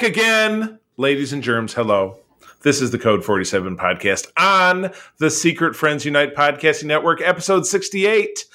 Back again, ladies and germs. Hello. This is the Code 47 podcast on the Secret Friends Unite podcasting network, episode 68.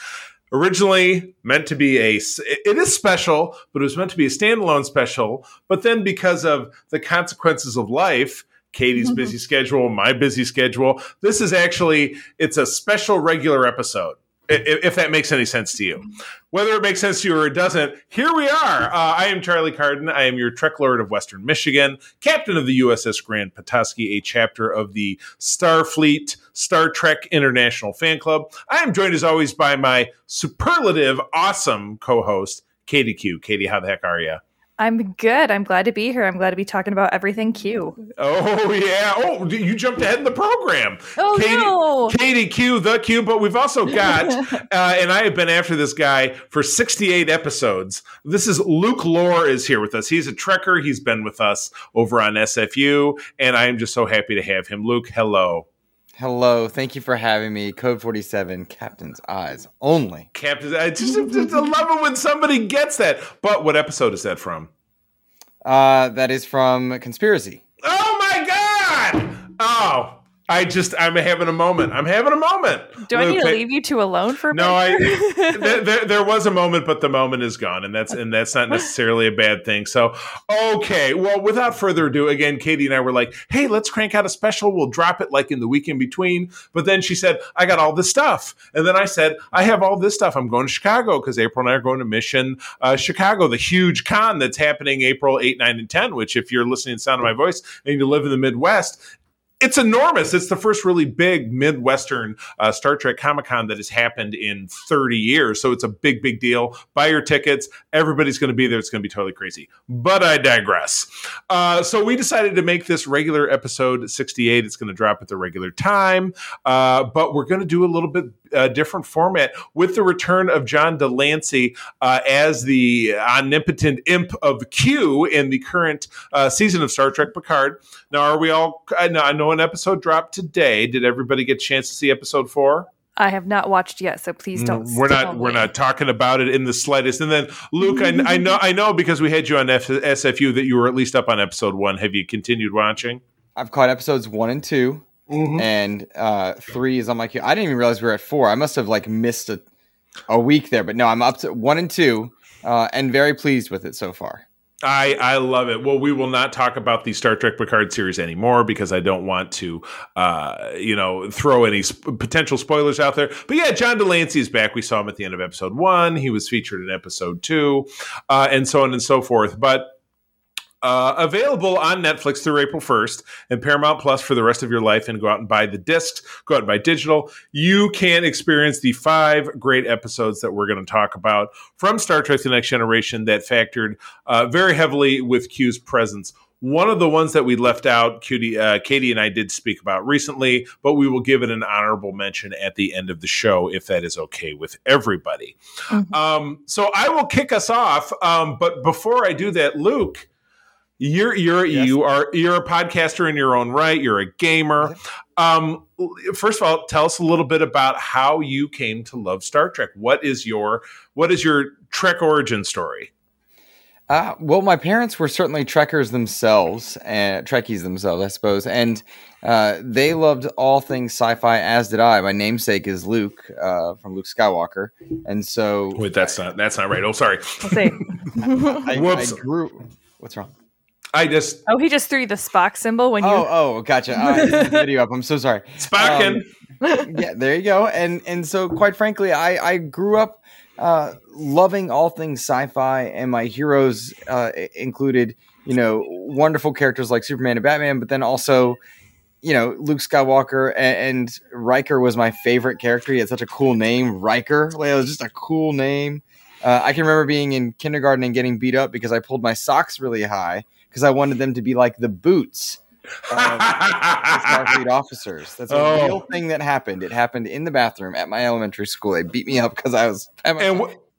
Originally meant to be a, it is special, but it was meant to be a standalone special. But then because of the consequences of life, Katie's mm-hmm. busy schedule, my busy schedule, this is actually, it's a special regular episode if that makes any sense to you. Whether it makes sense to you or it doesn't, here we are. Uh, I am Charlie Carden. I am your Trek Lord of Western Michigan, captain of the USS Grand Petoskey, a chapter of the Starfleet Star Trek International Fan Club. I am joined as always by my superlative, awesome co host, Katie Q. Katie, how the heck are you? I'm good. I'm glad to be here. I'm glad to be talking about everything Q. Oh yeah. Oh, you jumped ahead in the program. Oh Katie, no. Katie Q, the Q. But we've also got, uh, and I have been after this guy for 68 episodes. This is Luke Lore is here with us. He's a Trekker. He's been with us over on SFU, and I am just so happy to have him. Luke, hello. Hello, thank you for having me. Code 47, Captain's Eyes only. Captain, I just, just I love it when somebody gets that. But what episode is that from? Uh, that is from Conspiracy. Oh my God! Oh, I just, I'm having a moment. I'm having a moment. Do I need to leave you two alone for a No, I there, there, there was a moment, but the moment is gone, and that's and that's not necessarily a bad thing. So, okay, well, without further ado, again, Katie and I were like, "Hey, let's crank out a special. We'll drop it like in the week in between." But then she said, "I got all this stuff," and then I said, "I have all this stuff. I'm going to Chicago because April and I are going to Mission uh, Chicago, the huge con that's happening April 8, 9, and 10. Which, if you're listening to the sound of my voice and you live in the Midwest, it's enormous. It's the first really big Midwestern uh, Star Trek Comic Con that has happened in 30 years. So it's a big, big deal. Buy your tickets. Everybody's going to be there. It's going to be totally crazy. But I digress. Uh, so we decided to make this regular episode 68. It's going to drop at the regular time. Uh, but we're going to do a little bit uh, different format with the return of John de Lancie uh, as the omnipotent imp of Q in the current uh, season of Star Trek Picard. Now, are we all? I know, I know an episode dropped today. Did everybody get a chance to see episode four? I have not watched yet, so please don't. Mm, We're tell not. We're me. not talking about it in the slightest. And then, Luke, I, I know. I know because we had you on F- SFU that you were at least up on episode one. Have you continued watching? I've caught episodes one and 2 Mm-hmm. and uh, three is on my queue. I didn't even realize we were at four. I must have like missed a, a week there, but no, I'm up to one and two, uh, and very pleased with it so far. I, I love it. Well, we will not talk about the Star Trek Picard series anymore because I don't want to, uh, you know, throw any sp- potential spoilers out there. But yeah, John de Lancie is back. We saw him at the end of episode one. He was featured in episode two, uh, and so on and so forth. But uh, available on Netflix through April 1st and Paramount Plus for the rest of your life. And go out and buy the discs, go out and buy digital. You can experience the five great episodes that we're going to talk about from Star Trek The Next Generation that factored uh, very heavily with Q's presence. One of the ones that we left out, Cutie, uh, Katie and I did speak about recently, but we will give it an honorable mention at the end of the show if that is okay with everybody. Mhm. Um, so I will kick us off. Um, but before I do that, Luke, you're you're Yes. you are you're a podcaster in your own right. You're a gamer. Um, first of all, tell us a little bit about how you came to love Star Trek. What is your what is your Trek origin story? Uh, well, my parents were certainly Trekkers themselves, and Trekkies themselves, I suppose, and uh, they loved all things sci-fi, as did I. My namesake is Luke uh, from Luke Skywalker, and so Wait, that's not that's not right. Oh, sorry. We'll. I, Whoops. I grew. What's wrong? I just oh, he just threw the Spock symbol when you. Oh, oh, gotcha. I didn't video up. I'm so sorry. Spockin. Um, yeah, there you go. And and so, quite frankly, I I grew up uh, loving all things sci-fi, and my heroes uh, included you know wonderful characters like Superman and Batman, but then also you know Luke Skywalker and, and Riker was my favorite character. He had such a cool name, Riker. Like, it was just a cool name. Uh, I can remember being in kindergarten and getting beat up because I pulled my socks really high because I wanted them to be like the boots of the Starfleet officers. That's a Oh. real thing that happened. It happened in the bathroom at my elementary school. They beat me up because I was. and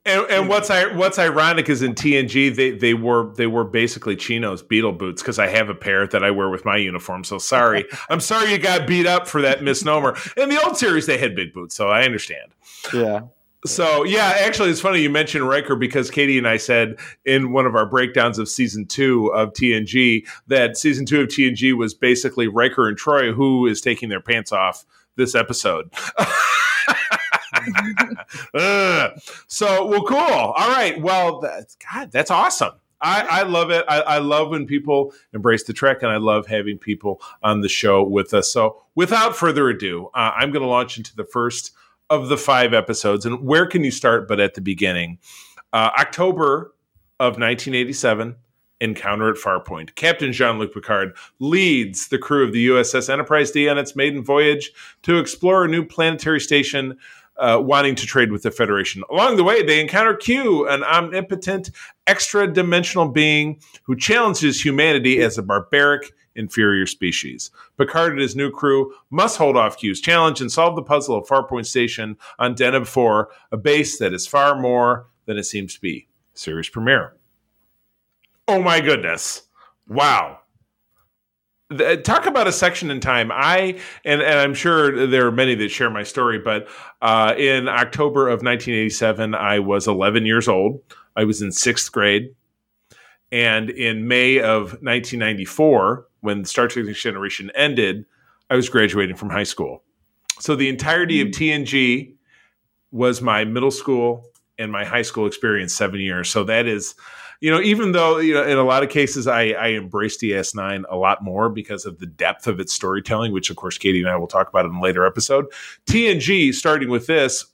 and, and what's I, what's ironic is in TNG they they were they were basically chinos beetle boots because I have a pair that I wear with my uniform. So sorry, I'm sorry you got beat up for that misnomer. In the old series they had big boots, so I understand. yeah. So yeah, actually, it's funny you mentioned Riker because Katie and I said in one of our breakdowns of season two of TNG that season two of TNG was basically Riker and Troi who is taking their pants off this episode. So well, cool. All right. Well, that's, God, that's awesome. I, I love it. I, I love when people embrace the trek, and I love having people on the show with us. So, without further ado, uh, I'm going to launch into the first of the five episodes. And where can you start but at the beginning? Uh, October of 1987, Encounter at Farpoint. Captain Jean Luc Picard leads the crew of the USS Enterprise D on its maiden voyage to explore a new planetary station. Uh, wanting to trade with the Federation. Along the way, they encounter Q, an omnipotent, extra dimensional being who challenges humanity as a barbaric, inferior species. Picard and his new crew must hold off Q's challenge and solve the puzzle of Farpoint Station on Deneb 4, a base that is far more than it seems to be. Series premiere. Oh my goodness. Wow. Talk about a section in time. I and, and I'm sure there are many that share my story, but uh, in October of 1987, I was 11 years old. I was in sixth grade, and in May of 1994, when Star Trek: Next Generation ended, I was graduating from high school. So the entirety of hmm. TNG was my middle school and my high school experience, seven years. So that is you know, even though you know, in a lot of cases, I, I embrace DS9 a lot more because of the depth of its storytelling, which of course Katie and I will talk about in a later episode. TNG, starting with this,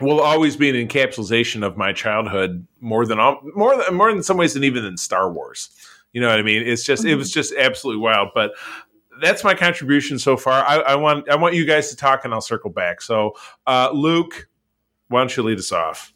will always be an encapsulation of my childhood more than all, more than more in some ways than even in Star Wars. You know what I mean? It's just it was just absolutely wild, but. That's my contribution so far. I, I want I want you guys to talk, and I'll circle back. So, uh, Luke, why don't you lead us off?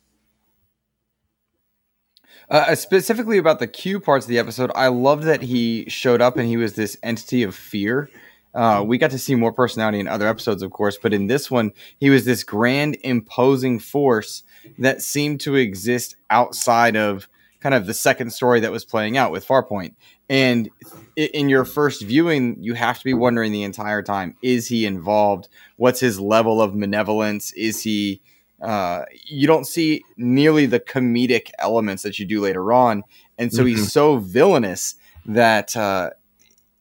Uh, specifically about the Q parts of the episode, I loved that he showed up and he was this entity of fear. Uh, we got to see more personality in other episodes, of course, but in this one, he was this grand, imposing force that seemed to exist outside of kind of the second story that was playing out with Farpoint. And in your first viewing, you have to be wondering the entire time: Is he involved? What's his level of malevolence? Is he? Uh, you don't see nearly the comedic elements that you do later on, and so Mhm. he's so villainous that uh,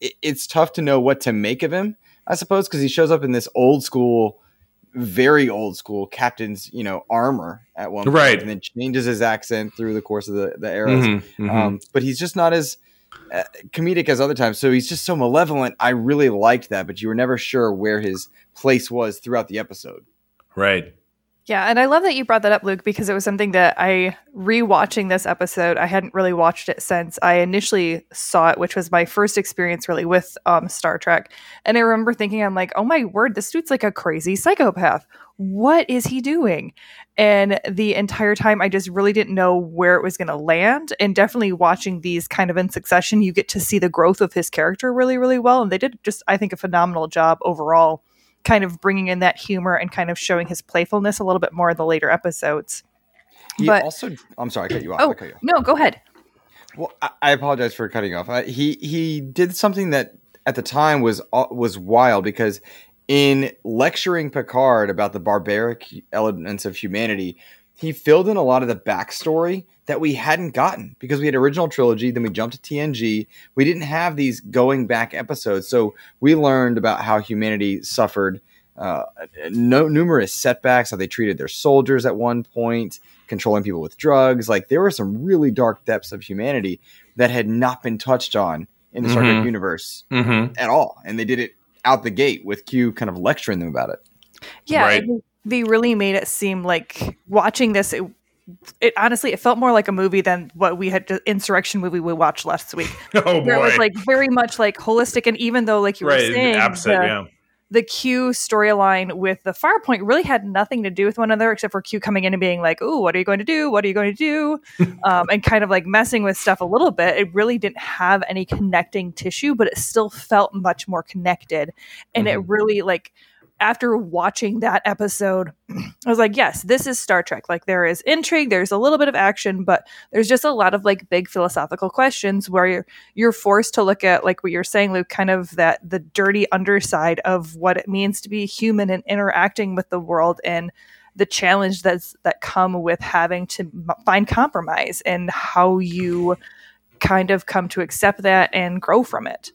it, it's tough to know what to make of him. I suppose because he shows up in this old school, very old school captain's you know armor at one point, Right. and then changes his accent through the course of the the eras. Mhm, mhm. Um, but he's just not as uh, comedic as other times. So he's just so malevolent. I really liked that, but you were never sure where his place was throughout the episode. right. Yeah, and I love that you brought that up, Luke, because it was something that I rewatching this episode. I hadn't really watched it since I initially saw it, which was my first experience really with um, Star Trek. And I remember thinking, I'm like, oh my word, this dude's like a crazy psychopath. What is he doing? And the entire time, I just really didn't know where it was going to land. And definitely watching these kind of in succession, you get to see the growth of his character really, really well. And they did just, I think, a phenomenal job overall kind of bringing in that humor and kind of showing his playfulness a little bit more in the later episodes. He But- also, I'm sorry, I cut you off. Oh. I cut you off. No, go ahead. Well, I, I apologize for cutting off. Uh, he he did something that at the time was uh, was wild because in lecturing Picard about the barbaric elements of humanity, he filled in a lot of the backstory that we hadn't gotten because we had original trilogy, then we jumped to TNG. We didn't have these going back episodes, so we learned about how humanity suffered uh, no numerous setbacks, how they treated their soldiers at one point, controlling people with drugs. Like there were some really dark depths of humanity that had not been touched on in the Star Trek universe Mm-hmm. at all, and they did it out the gate with Q kind of lecturing them about it. Yeah, Right. and they really made it seem like watching this. It, it honestly, it felt more like a movie than what we had the insurrection movie we watched last week. Oh Where it was like very much like holistic, and even though, like you were saying, Opposite. the- yeah. the Q storyline with the Farpoint really had nothing to do with one another except for Q coming in and being like, "Ooh, what are you going to do? What are you going to do?" um, and kind of like messing with stuff a little bit. It really didn't have any connecting tissue, but it still felt much more connected, and mm-hmm. it really like after watching that episode, I was like, yes, this is Star Trek. Like there is intrigue, there's a little bit of action, but there's just a lot of like big philosophical questions where you're you're forced to look at like what you're saying, Luke, kind of that the dirty underside of what it means to be human and interacting with the world and the challenge that's that come with having to m- find compromise and how you kind of come to accept that and grow from it.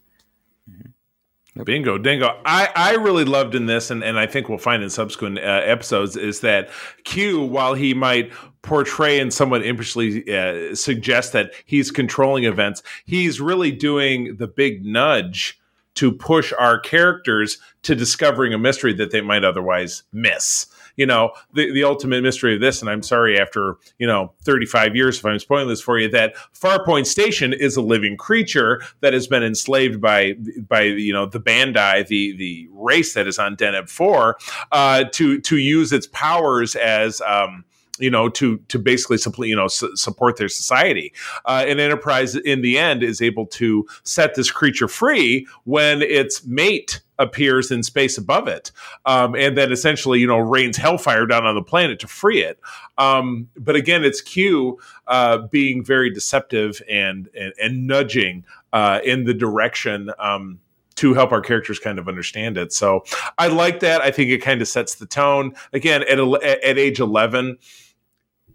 Bingo, dingo. I, I really loved in this, and, and I think we'll find in subsequent uh, episodes, is that Q, while he might portray and somewhat impishly uh, suggest that he's controlling events, he's really doing the big nudge to push our characters to discovering a mystery that they might otherwise miss you know, the, the ultimate mystery of this, and I'm sorry after, you know, 35 years if I'm spoiling this for you, that Farpoint Station is a living creature that has been enslaved by by you know the Bandi, the the race that is on Deneb 4, uh, to to use its powers as um, you know to to basically simply you know su- support their society uh, and enterprise in the end is able to set this creature free when its mate appears in space above it um, and then essentially you know rains hellfire down on the planet to free it um, but again it's q uh, being very deceptive and and, and nudging uh, in the direction um, to help our characters kind of understand it. So I like that. I think it kind of sets the tone. Again, at, at age 11,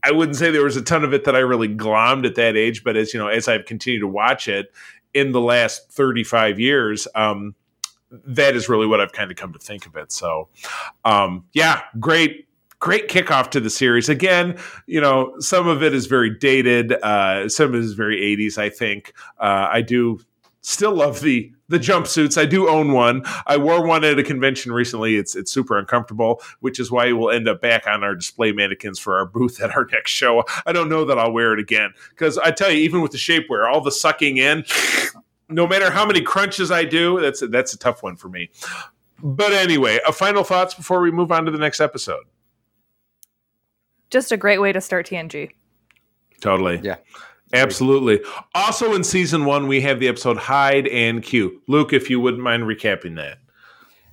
I wouldn't say there was a ton of it that I really glommed at that age, but as you know, as I've continued to watch it in the last 35 years, um, that is really what I've kind of come to think of it. So, um, yeah, great, great kickoff to the series. Again, you know, some of it is very dated. Uh, some of it is very 80s, I think. Uh, I do still love the the jumpsuits. I do own one. I wore one at a convention recently. It's it's super uncomfortable, which is why we'll end up back on our display mannequins for our booth at our next show. I don't know that I'll wear it again because I tell you, even with the shapewear, all the sucking in, no matter how many crunches I do, that's that's a tough one for me. But anyway, a final thoughts before we move on to the next episode. Just a great way to start TNG. Totally. Yeah. Absolutely. Also in season one, we have the episode Hide and Q. Luke, if you wouldn't mind recapping that.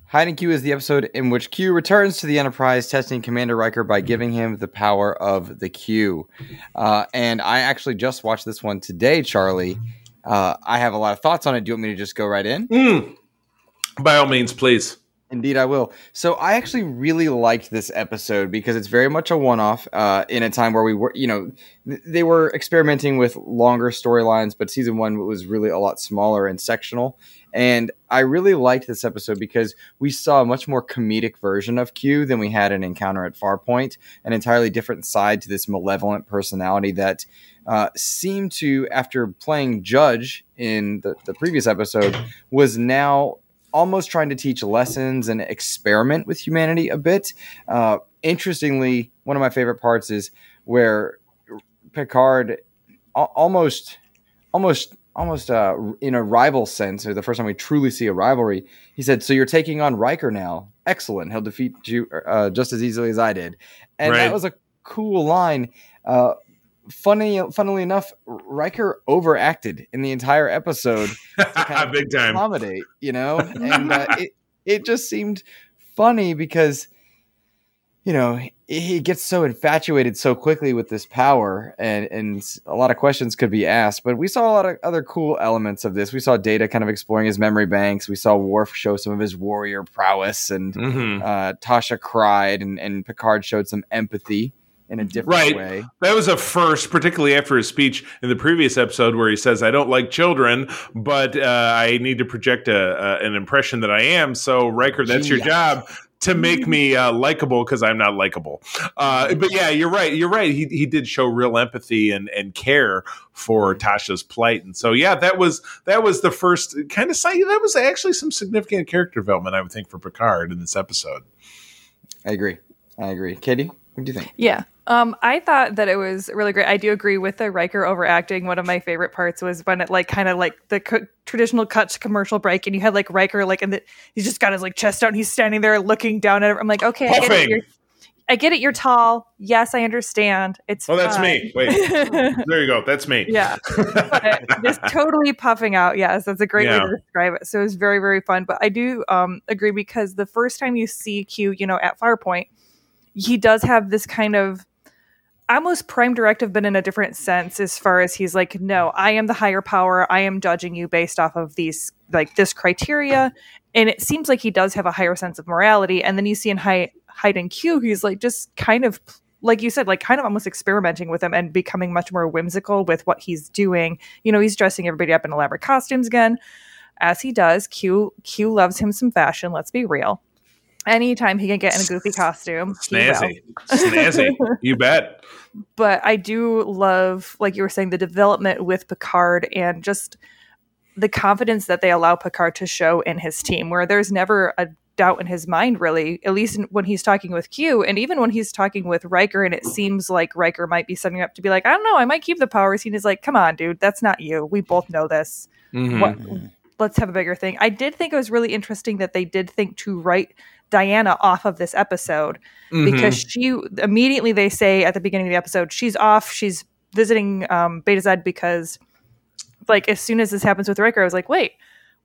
Hide and Q is the episode in which Q returns to the Enterprise, testing Commander Riker by giving him the power of the Q. Uh, and I actually just watched this one today, Charlie. Uh, I have a lot of thoughts on it. Do you want me to just go right in? Mm. By all means, please. Indeed, I will. So I actually really liked this episode because it's very much a one-off uh, in a time where we were, you know, th- they were experimenting with longer storylines, but season one was really a lot smaller and sectional. And I really liked this episode because we saw a much more comedic version of Q than we had in Encounter at Farpoint, an entirely different side to this malevolent personality that uh, seemed to, after playing Judge in the, the previous episode, was now almost trying to teach lessons and experiment with humanity a bit. Uh, interestingly, one of my favorite parts is where Picard almost, almost, almost uh, in a rival sense, or the first time we truly see a rivalry, he said, "So you're taking on Riker now? Excellent. He'll defeat you uh, just as easily as I did." And right. that was a cool line. Uh, funny, funnily enough, Riker overacted in the entire episode, big time, accommodate, you know, and uh, it it just seemed funny because you know he gets so infatuated so quickly with this power and and a lot of questions could be asked but we saw a lot of other cool elements of this. We saw data kind of exploring his memory banks. We saw Worf show some of his warrior prowess and mm-hmm. uh, tasha cried and, and picard showed some empathy in a different right. way. That was a first, particularly after his speech in the previous episode where he says, "I don't like children, but uh, I need to project a, an impression that I am." So, Riker, that's your job to make me uh, likable because I'm not likable. Uh, but yeah, you're right. You're right. He he did show real empathy and and care for Tasha's plight, and so yeah, that was that was the first kind of sign. That was actually some significant character development, I would think, for Picard in this episode. I agree. I agree, Katie. What do you think? Yeah. Um, I thought that it was really great. I do agree with the Riker overacting. One of my favorite parts was when it like kind of like the co- traditional cut to commercial break, and you had like Riker like and he's just got his like chest out, and he's standing there looking down at it. I'm like, okay, I get, it, you're, I get it. You're tall. Yes, I understand. It's oh, that's me. Wait, there you go. That's me. Yeah, just totally puffing out. Yes, that's a great yeah. way to describe it. So it was very very fun. But I do um, agree because the first time you see Q, you know, at Farpoint, he does have this kind of almost prime directive but in a different sense as far as he's like no i am the higher power. I am judging you based off of these like this criteria. And it seems like he does have a higher sense of morality. And then you see in high hide and q he's like just kind of like you said like kind of almost experimenting with him and becoming much more whimsical with what he's doing. You know he's dressing everybody up in elaborate costumes again as he does. Q q loves him some fashion let's be real anytime he can get in a goofy costume. Snazzy. Snazzy. you bet. But I do love, like you were saying, the development with Picard and just the confidence that they allow Picard to show in his team, where there's never a doubt in his mind, really, at least when he's talking with Q, and even when he's talking with Riker, and it seems like Riker might be setting up to be like, I don't know, I might keep the powers. He's like, come on, dude, that's not you. We both know this. Mm-hmm. What, let's have a bigger thing. I did think it was really interesting that they did think to write Deanna off of this episode mm-hmm. because she immediately they say at the beginning of the episode she's off. She's visiting um, Betazed because like as soon as this happens with Riker, I was like, wait.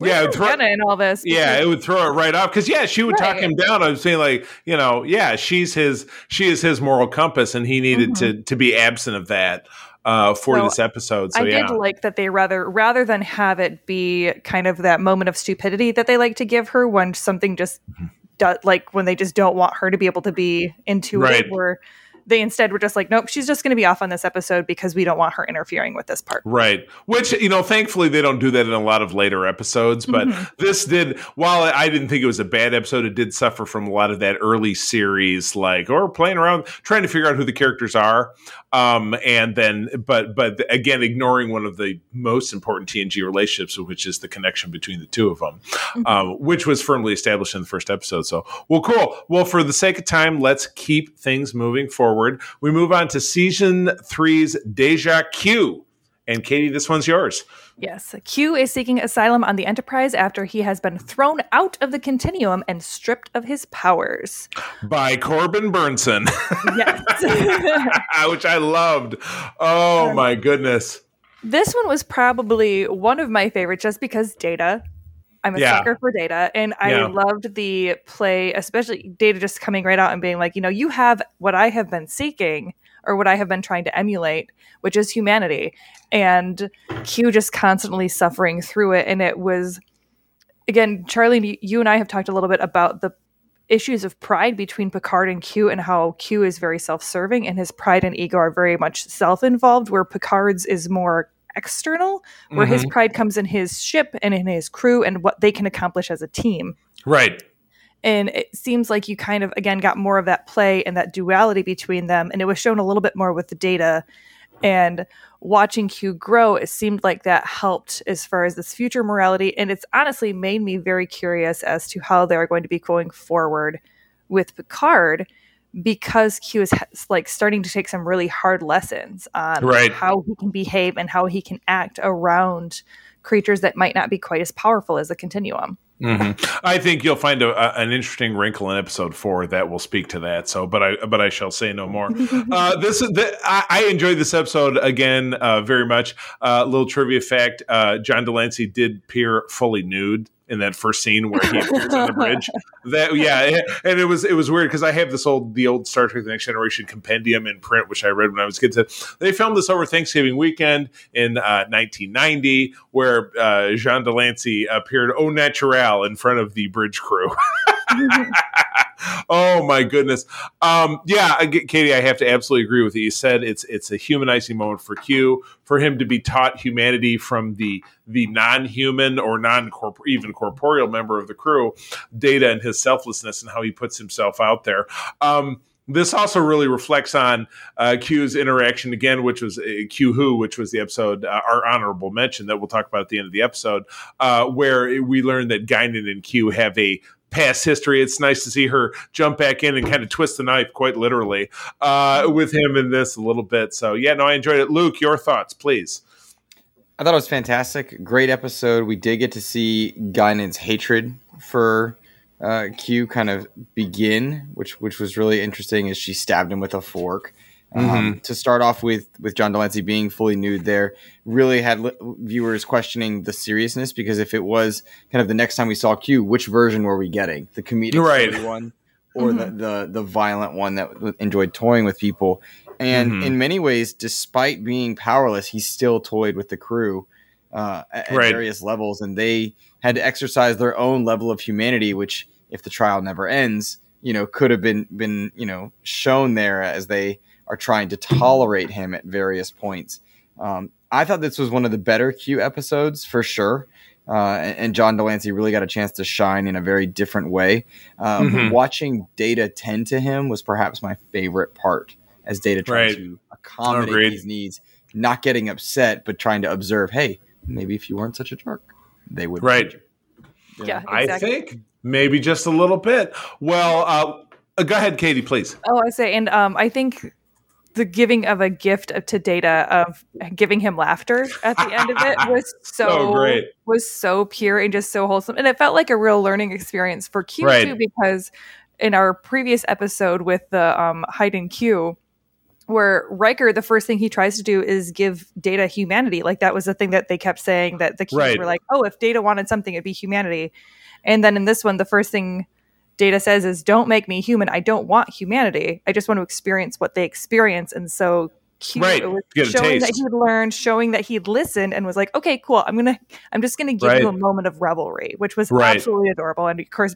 Yeah, throw, Deanna in all this. yeah, it would throw it right off because yeah, she would right. talk him down. I'm saying like, you know, yeah, she's his, she is his moral compass, and he needed mm-hmm. to to be absent of that uh, for so this episode. So I yeah. did like that they rather rather than have it be kind of that moment of stupidity that they like to give her when something just mm-hmm do, like when they just don't want her to be able to be into right. it where they instead were just like nope she's just going to be off on this episode because we don't want her interfering with this part. Right. Which you know thankfully they don't do that in a lot of later episodes but mm-hmm. this did while i didn't think it was a bad episode it did suffer from a lot of that early series like or playing around trying to figure out who the characters are um, and then but but again ignoring one of the most important tng relationships which is the connection between the two of them mm-hmm. um, which was firmly established in the first episode. So well cool. Well for the sake of time let's keep things moving forward we move on to season three's deja q and katie this one's yours Yes, Q is seeking asylum on the Enterprise after he has been thrown out of the Continuum and stripped of his powers. By Corbin Bernsen. Yes. Which I loved. Oh um, my goodness. This one was probably one of my favorites just because Data. I'm a yeah. sucker for Data. And I yeah. loved the play, especially Data just coming right out and being like, you know, you have what I have been seeking or what I have been trying to emulate, which is humanity. And Q just constantly suffering through it. And it was, again, Charlie, you and I have talked a little bit about the issues of pride between Picard and Q and how Q is very self serving and his pride and ego are very much self involved, where Picard's is more external, where mm-hmm. his pride comes in his ship and in his crew and what they can accomplish as a team. Right and it seems like you kind of again got more of that play and that duality between them and it was shown a little bit more with the data and watching q grow it seemed like that helped as far as this future morality and it's honestly made me very curious as to how they're going to be going forward with picard because q is like starting to take some really hard lessons on right. how he can behave and how he can act around creatures that might not be quite as powerful as the continuum Mm-hmm. I think you'll find a, a, an interesting wrinkle in episode four that will speak to that. So, but I but I shall say no more. uh, this is the, I, I, enjoyed this episode again uh, very much. A uh, little trivia fact: uh, John de Lancie did appear fully nude in that first scene where he appears on the bridge. That yeah, and it was it was weird because I have this old the old Star Trek: The Next Generation compendium in print, which I read when I was a kid. They filmed this over Thanksgiving weekend in uh, 1990, where uh, Jean de Lancie appeared au naturel in front of the bridge crew. oh my goodness. Um, yeah, Katie, I have to absolutely agree with you. You said it's it's a humanizing moment for Q for him to be taught humanity from the the non-human or non even corporeal member of the crew, Data and his selflessness and how he puts himself out there. Um, this also really reflects on uh, Q's interaction again, which was uh, Q Who, which was the episode, uh, our honorable mention that we'll talk about at the end of the episode, uh, where we learned that Guinan and Q have a past history. It's nice to see her jump back in and kind of twist the knife, quite literally, uh, with him in this a little bit. So yeah, no, I enjoyed it. Luke, your thoughts, please. I thought it was fantastic. Great episode. We did get to see Guinan's hatred for uh, Q kind of begin, which which was really interesting as she stabbed him with a fork. Um, mm-hmm. To start off with, with John de Lancie being fully nude there, really had li- viewers questioning the seriousness because if it was kind of the next time we saw Q, which version were we getting? The comedic right. one or mm-hmm. the, the the violent one that enjoyed toying with people? And mm-hmm. in many ways, despite being powerless, he still toyed with the crew uh, at, right. various levels, and they had to exercise their own level of humanity, which, if the trial never ends, you know, could have been been you know shown there as they are trying to tolerate him at various points. Um, I thought this was one of the better Q episodes for sure. Uh, and, and, John de Lancie really got a chance to shine in a very different way. Um, mm-hmm. Watching Data tend to him was perhaps my favorite part as Data trying right. to accommodate Agreed. these needs, not getting upset, but trying to observe, hey, maybe if you weren't such a jerk, they would. Right. Yeah, exactly. I think maybe just a little bit. Well, uh, go ahead, Katie, please. Oh, I say, and um, I think the giving of a gift to Data of giving him laughter at the end of it was so oh, great. was so pure and just so wholesome, and it felt like a real learning experience for Q right. too because in our previous episode with the um, and Q, where Riker, the first thing he tries to do is give Data humanity. Like that was the thing that they kept saying that the Qs right. were like, oh, if Data wanted something, it'd be humanity. And then in this one, the first thing Data says is, "Don't make me human. I don't want humanity. I just want to experience what they experience." And so cute. Right. It was showing that he'd learned, showing that he'd listened, and was like, "Okay, cool. I'm gonna, I'm just gonna give right. you a moment of revelry," which was right. absolutely adorable. And of course,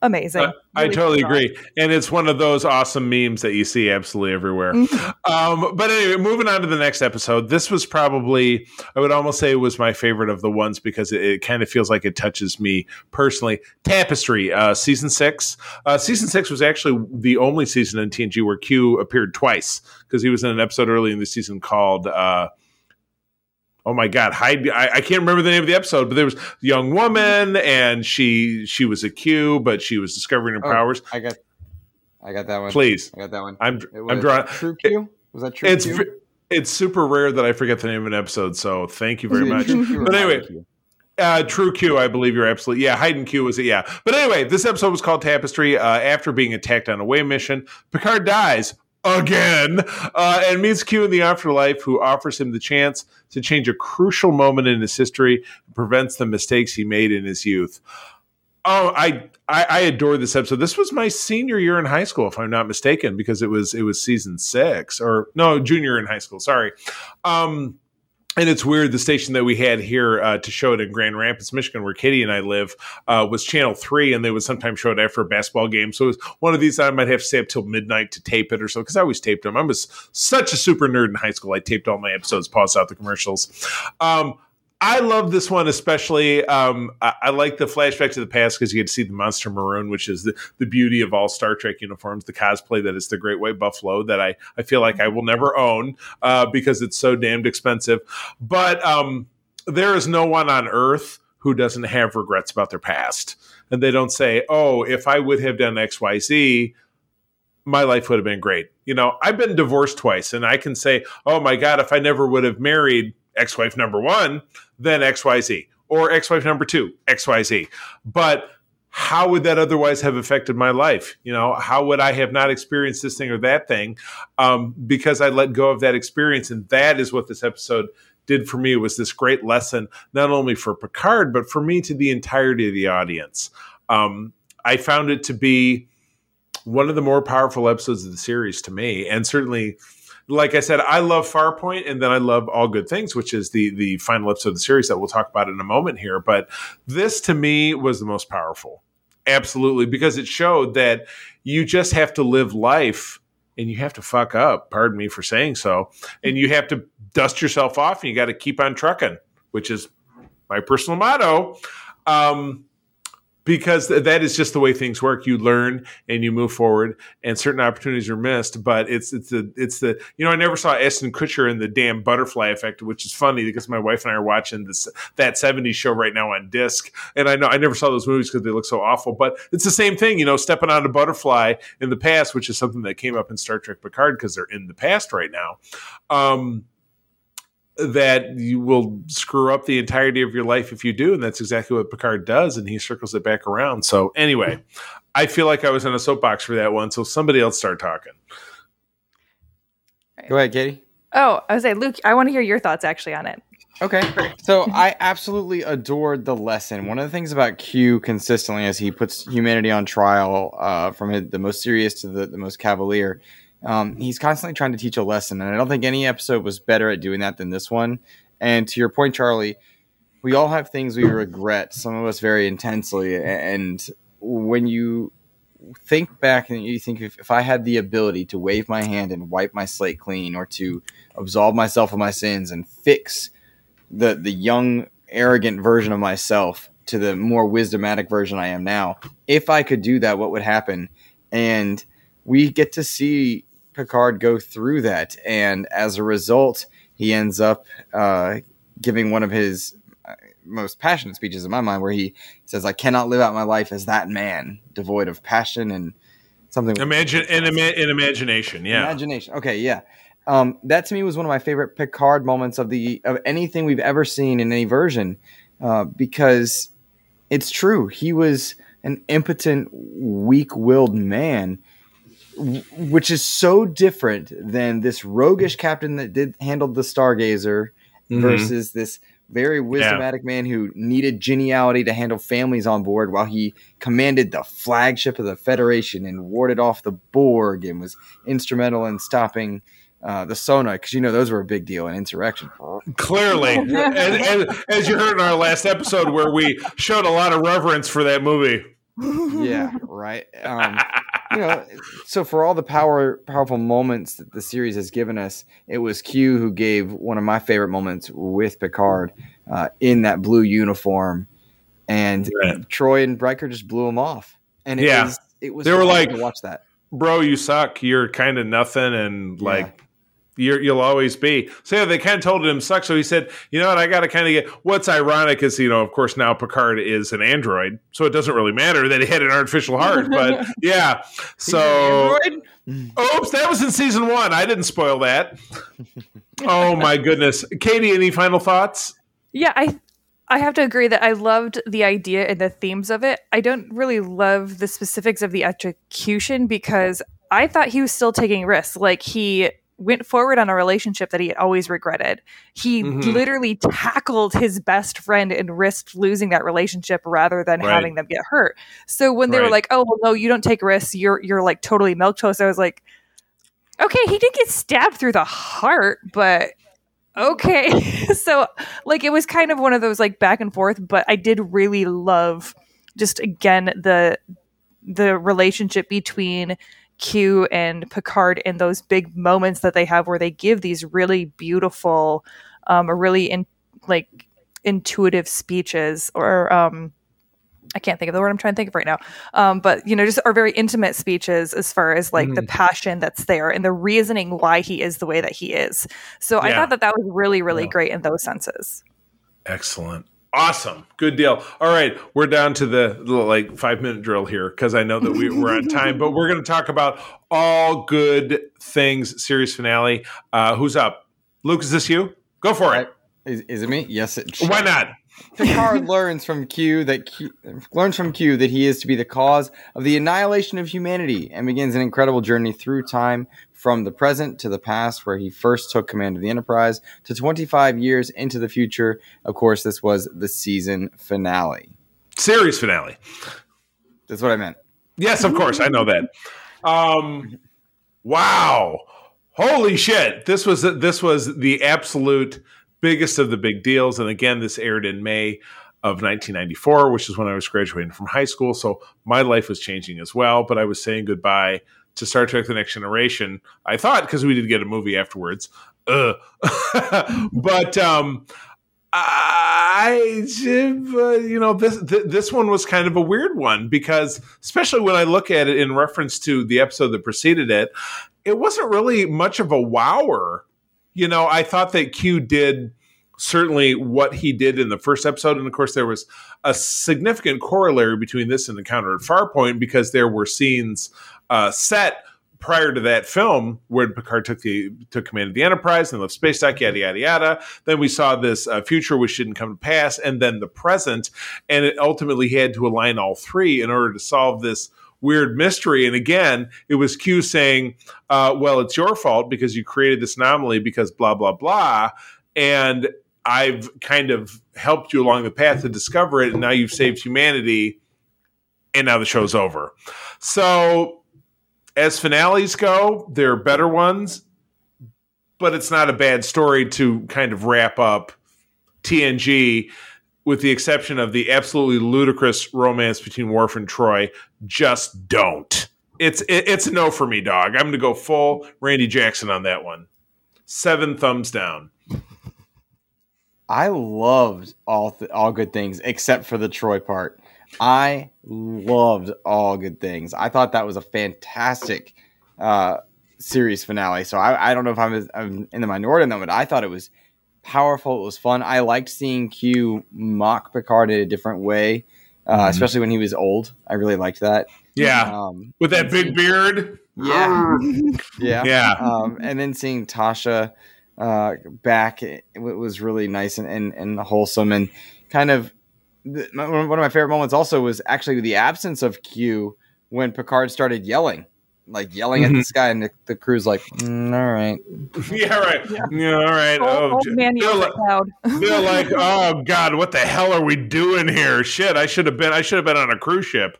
amazing. Uh, really I totally agree, and it's one of those awesome memes that you see absolutely everywhere. Mm-hmm. Um, but anyway, moving on to the next episode. This was probably, I would almost say, it was my favorite of the ones because it, it kind of feels like it touches me personally. Tapestry, uh, season six. Uh, season six was actually the only season in TNG where Q appeared twice because he was in an episode early in the season called uh, oh my god Hyde I, I, can't remember the name of the episode but there was a young woman and she she was a q but she was discovering her oh, powers i got i got that one please i got that one i'm i'm drawing true q was that true it's q? it's super rare that i forget the name of an episode so thank you very much but anyway uh, True Q, I believe you're absolutely yeah. Hyde Q was it? Yeah, but anyway, this episode was called Tapestry. Uh, after being attacked on a way mission, Picard dies again uh, and meets Q in the afterlife, who offers him the chance to change a crucial moment in his history and prevents the mistakes he made in his youth. Oh, I, I, I adore this episode. This was my senior year in high school, if I'm not mistaken, because it was it was season six or no junior in high school. Sorry. Um, and it's weird the station that we had here uh, to show it in grand rapids michigan where katie and i live uh, was channel 3 and they would sometimes show it after a basketball game. So it was one of these i might have to stay up till midnight to tape it or so because i always taped them i was such a super nerd in high school i taped all my episodes paused out the commercials. Um, I love this one especially. Um, I, I, like the flashback to the past because you get to see the monster maroon, which is the, the beauty of all Star Trek uniforms. The cosplay that is the Great White Buffalo that I, I feel like I will never own uh, because it's so damned expensive. But um, there is no one on Earth who doesn't have regrets about their past, and they don't say, "Oh, if I would have done X, Y, Z." My life would have been great. You know, I've been divorced twice, and I can say, "Oh my God, if I never would have married ex-wife number one, then XYZ, or ex-wife number two, XYZ. But how would that otherwise have affected my life? You know, how would I have not experienced this thing or that thing um, because I let go of that experience? And that is what this episode did for me. Was this great lesson, not only for Picard, but for me to the entirety of the audience. Um, I found it to be one of the more powerful episodes of the series to me, and certainly like I said, I love Farpoint, and then I love All Good Things, which is the the final episode of the series that we'll talk about in a moment here. But this to me was the most powerful, absolutely, because it showed that you just have to live life and you have to fuck up. Pardon me for saying so, and you have to dust yourself off, and you got to keep on trucking, which is my personal motto. Um, because that is just the way things work. You learn and you move forward, and certain opportunities are missed. But it's it's the it's the you know I never saw Ashton Kutcher in the damn Butterfly Effect, which is funny because my wife and I are watching this that '70s show right now on disc, and I know I never saw those movies because they look so awful. But it's the same thing, you know, stepping on a butterfly in the past, which is something that came up in Star Trek Picard because they're in the past right now. Um, that you will screw up the entirety of your life if you do, and that's exactly what Picard does, and he circles it back around. So anyway, I feel like I was in a soapbox for that one, so somebody else start talking. Go ahead, Katie. Oh, I was like, Luke, I want to hear your thoughts actually on it. Okay. So I absolutely adored the lesson. One of the things about Q consistently as he puts humanity on trial, uh, from the most serious to the, the most cavalier, um, he's constantly trying to teach a lesson. And I don't think any episode was better at doing that than this one. And to your point, Charlie, we all have things we regret, some of us very intensely. And when you think back and you think if, if I had the ability to wave my hand and wipe my slate clean or to absolve myself of my sins and fix the the young arrogant version of myself to the more wisdomatic version I am now. If I could do that, what would happen? And we get to see Picard go through that, and as a result, he ends up uh, giving one of his uh, most passionate speeches in my mind, where he says, "I cannot live out my life as that man, devoid of passion and something." Imagine in, ima- in imagination, yeah, imagination. Okay, yeah. Um, that to me was one of my favorite Picard moments of the of anything we've ever seen in any version, uh, because it's true. He was an impotent, weak-willed man, which is so different than this roguish captain that did handled the Stargazer Mhm. versus this very wisdomatic man who needed geniality to handle families on board while he commanded the flagship of the Federation and warded off the Borg and was instrumental in stopping uh, the Son'a because you know those were a big deal in insurrection. Clearly, and, and, as you heard in our last episode, where we showed a lot of reverence for that movie. yeah, right. Um, you know, so for all the power, powerful moments that the series has given us, it was Q who gave one of my favorite moments with Picard uh, in that blue uniform, and Right. Troi and Riker just blew him off. And it Yeah. was it was They were like- to watch that. Bro, you suck. You're kind of nothing, and like you're, you'll always be. So yeah, they kind of told him suck. So he said, you know what? I got to kind of get. What's ironic is you know, of course, now Picard is an android, so it doesn't really matter that he had an artificial heart. But yeah, so oops, that was in season one. I didn't spoil that. oh my goodness, Katie, any final thoughts? Yeah, I I have to agree that I loved the idea and the themes of it. I don't really love the specifics of the execution because I thought he was still taking risks. Like he went forward on a relationship that he had always regretted. He Mhm. literally tackled his best friend and risked losing that relationship rather than Right. having them get hurt. So when they were like, "Oh, well, no, you don't take risks. You're you're like totally milk toast." I was like, "Okay, he did get stabbed through the heart, but okay." so like it was kind of one of those like back and forth, but I did really love just again the the relationship between Q and Picard and those big moments that they have where they give these really beautiful, um, really in like intuitive speeches or um I can't think of the word I'm trying to think of right now. Um, but you know, just are very intimate speeches as far as like the passion that's there and the reasoning why he is the way that he is. So I thought that that was really, really Yeah. great in those senses. Excellent. Awesome. Good deal. All right. We're down to the little like five minute drill here because I know that we, we're on time, but we're going to talk about all good things series finale. Uh, who's up? Luke, is this you? Go for it. Is, is it me? Yes. It Why not? Picard learns from Q that Q, learns from Q that he is to be the cause of the annihilation of humanity, and begins an incredible journey through time from the present to the past, where he first took command of the Enterprise, to 25 years into the future. Of course, this was the season finale. Series finale. That's what I meant. Yes, of course. I know that. Um, wow. Holy shit. This was this was the absolute biggest of the big deals. And again, this aired in May of 1994, which is when I was graduating from high school. So my life was changing as well. But I was saying goodbye to Star Trek: The Next Generation. I thought because we did get a movie afterwards. But um, I, uh, you know, this this one was kind of a weird one because, especially when I look at it in reference to the episode that preceded it, it wasn't really much of a wower. You know, I thought that Q did certainly what he did in the first episode, and of course, there was a significant corollary between this and Encounter at Farpoint because there were scenes uh, set prior to that film, where Picard took the took command of the Enterprise and left space dock, yada yada yada. Then we saw this uh, future which didn't come to pass, and then the present, and it ultimately had to align all three in order to solve this weird mystery. And again, it was Q saying, uh, "Well, it's your fault because you created this anomaly because blah blah blah," and I've kind of helped you along the path to discover it, and now you've saved humanity, and now the show's over. So as finales go, there are better ones, but it's not a bad story to kind of wrap up TNG, with the exception of the absolutely ludicrous romance between Worf and Troi, Just don't. It's it, it's no for me, dog. I'm going to go full Randy Jackson on that one. Seven thumbs down. I loved all th- all good things except for the Troi part. I loved all good things. I thought that was a fantastic uh, series finale. So I, I don't know if I'm, I'm, in the minority on that, but I thought it was powerful. It was fun. I liked seeing Q mock Picard in a different way, uh, mm-hmm. especially when he was old. I really liked that. Yeah, um, with that big beard. Yeah, yeah, yeah. Um, and then seeing Tasha uh, back, it, it was really nice and, and, and wholesome and kind of the, one of my favorite moments also was actually the absence of Q when Picard started yelling, like yelling mm-hmm. at the sky, and the, the crew's like, mm, "All right, yeah, right, yeah, yeah all right." Oh, oh man, you're like, loud. they're like, "Oh God, what the hell are we doing here? Shit, I should have been, I should have been on a cruise ship."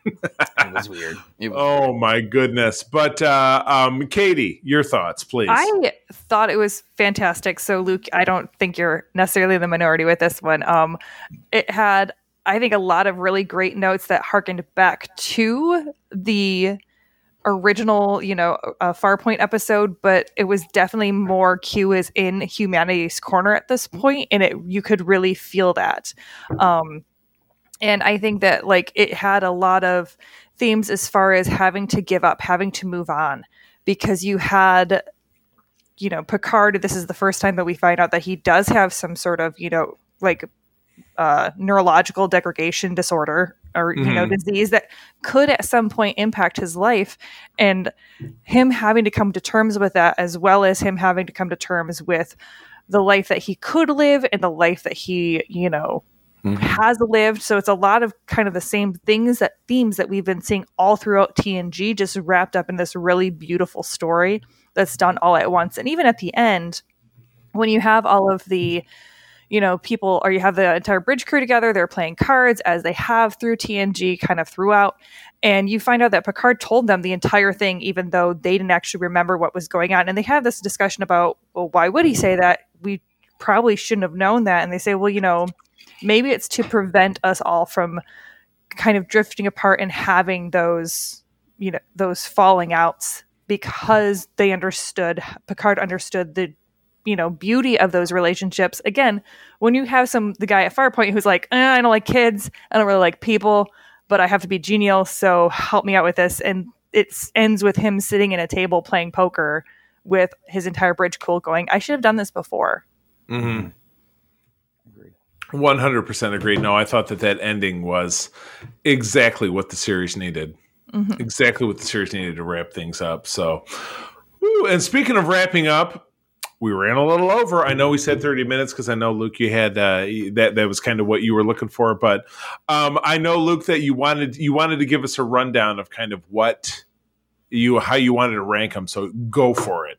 it was weird. It was oh weird. my goodness! But uh, um, Katie, your thoughts, please. I thought it was fantastic. So, Luke, I don't think you're necessarily the minority with this one. Um, it had, I think, a lot of really great notes that harkened back to the original, you know, uh, Farpoint episode, but it was definitely more Q is in humanity's corner at this point, and it you could really feel that. Um, and I think that like it had a lot of themes as far as having to give up, having to move on, because you had, you know, Picard. This is the first time that we find out that he does have some sort of, you know, like uh, neurological degradation disorder or you mm-hmm. know disease that could at some point impact his life and him having to come to terms with that as well as him having to come to terms with the life that he could live and the life that he you know mm-hmm. has lived. So it's a lot of kind of the same things that themes that we've been seeing all throughout TNG, just wrapped up in this really beautiful story that's done all at once. And even at the end, when you have all of the you know, people or you have the entire bridge crew together, they're playing cards as they have through TNG kind of throughout. And you find out that Picard told them the entire thing, even though they didn't actually remember what was going on. And they have this discussion about, well, why would he say that? We probably shouldn't have known that. And they say, well, you know, maybe it's to prevent us all from kind of drifting apart and having those you know those falling outs because they understood picard understood the you know beauty of those relationships again when you have some the guy at Farpoint who's like eh, i don't like kids i don't really like people but i have to be genial so help me out with this and it ends with him sitting in a table playing poker with his entire bridge cool going i should have done this before mm-hmm. 100% agree. No, I thought that that ending was exactly what the series needed. Mm-hmm. Exactly what the series needed to wrap things up. So, woo. and speaking of wrapping up, we ran a little over. I know we said 30 minutes because I know Luke, you had uh, that. That was kind of what you were looking for. But um, I know Luke that you wanted you wanted to give us a rundown of kind of what you how you wanted to rank them. So go for it.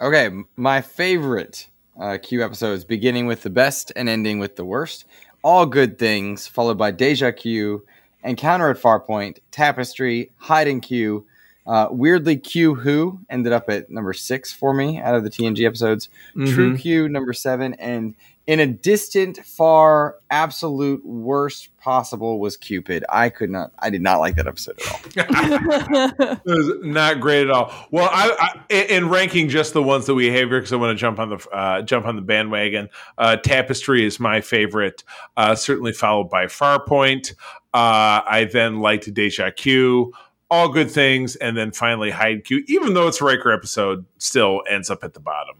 Okay, my favorite uh, Q episodes, beginning with the best and ending with the worst. All good things, followed by Deja Q, Encounter at Farpoint, Tapestry, Hide and Q. Uh, weirdly, Q Who ended up at number six for me out of the TNG episodes. Mm-hmm. True Q number seven, and in a distant, far, absolute worst possible was Cupid. I could not. I did not like that episode at all. it was not great at all. Well, I, I in ranking just the ones that we have here because I want to jump on the uh, jump on the bandwagon. Uh, Tapestry is my favorite, uh, certainly followed by Farpoint. Uh, I then liked Deja Q. All good things, and then finally Hide Q. Even though it's a Riker episode, still ends up at the bottom.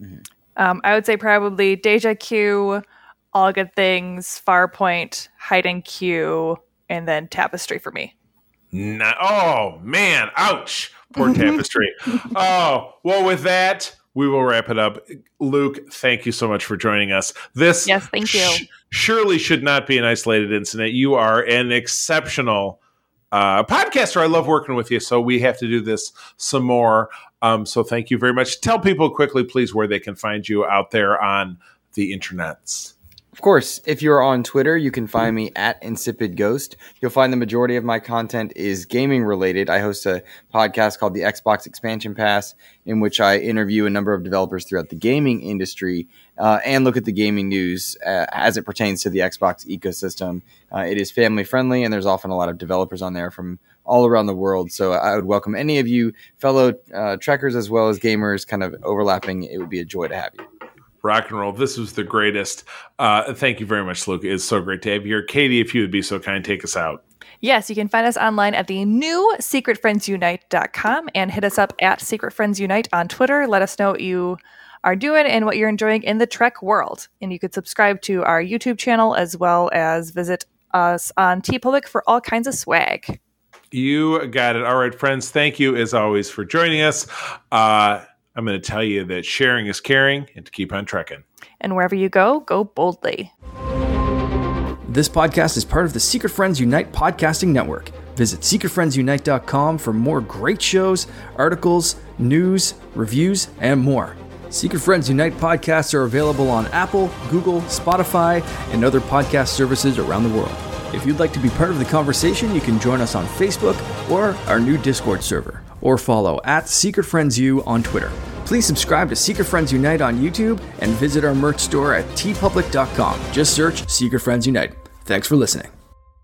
Mm-hmm. Um, I would say probably Deja Q, All Good Things, Farpoint, Hide and Q, and then Tapestry for me. Not, oh man, ouch! Poor Tapestry. oh well, with that we will wrap it up. Luke, thank you so much for joining us. This yes, thank you. Sh- surely should not be an isolated incident. You are an exceptional uh, podcaster. I love working with you, so we have to do this some more. Um, so thank you very much. Tell people quickly, please, where they can find you out there on the internets. Of course, if you're on Twitter, you can find me at Insipid Ghost. You'll find the majority of my content is gaming related. I host a podcast called the Xbox Expansion Pass, in which I interview a number of developers throughout the gaming industry uh, and look at the gaming news uh, as it pertains to the Xbox ecosystem. Uh, it is family friendly, and there's often a lot of developers on there from all around the world. So I would welcome any of you fellow uh, trekkers as well as gamers kind of overlapping. It would be a joy to have you. Rock and roll. This was the greatest. Uh, thank you very much, Luke. It's so great to have you here. Katie, if you would be so kind, take us out. Yes, you can find us online at the new secretfriendsunite.com and hit us up at Secret Friends Unite on Twitter. Let us know what you are doing and what you're enjoying in the Trek world. And you could subscribe to our YouTube channel as well as visit us on TeePublic for all kinds of swag. You got it. All right, friends. Thank you as always for joining us. Uh, I'm going to tell you that sharing is caring and to keep on trekking. And wherever you go, go boldly. This podcast is part of the Secret Friends Unite podcasting network. Visit secretfriendsunite.com for more great shows, articles, news, reviews, and more. Secret Friends Unite podcasts are available on Apple, Google, Spotify, and other podcast services around the world. If you'd like to be part of the conversation, you can join us on Facebook or our new Discord server, or follow at Secret Friends U on Twitter. Please subscribe to Secret Friends Unite on YouTube and visit our merch store at teepublic.com. Just search Secret Friends Unite. Thanks for listening.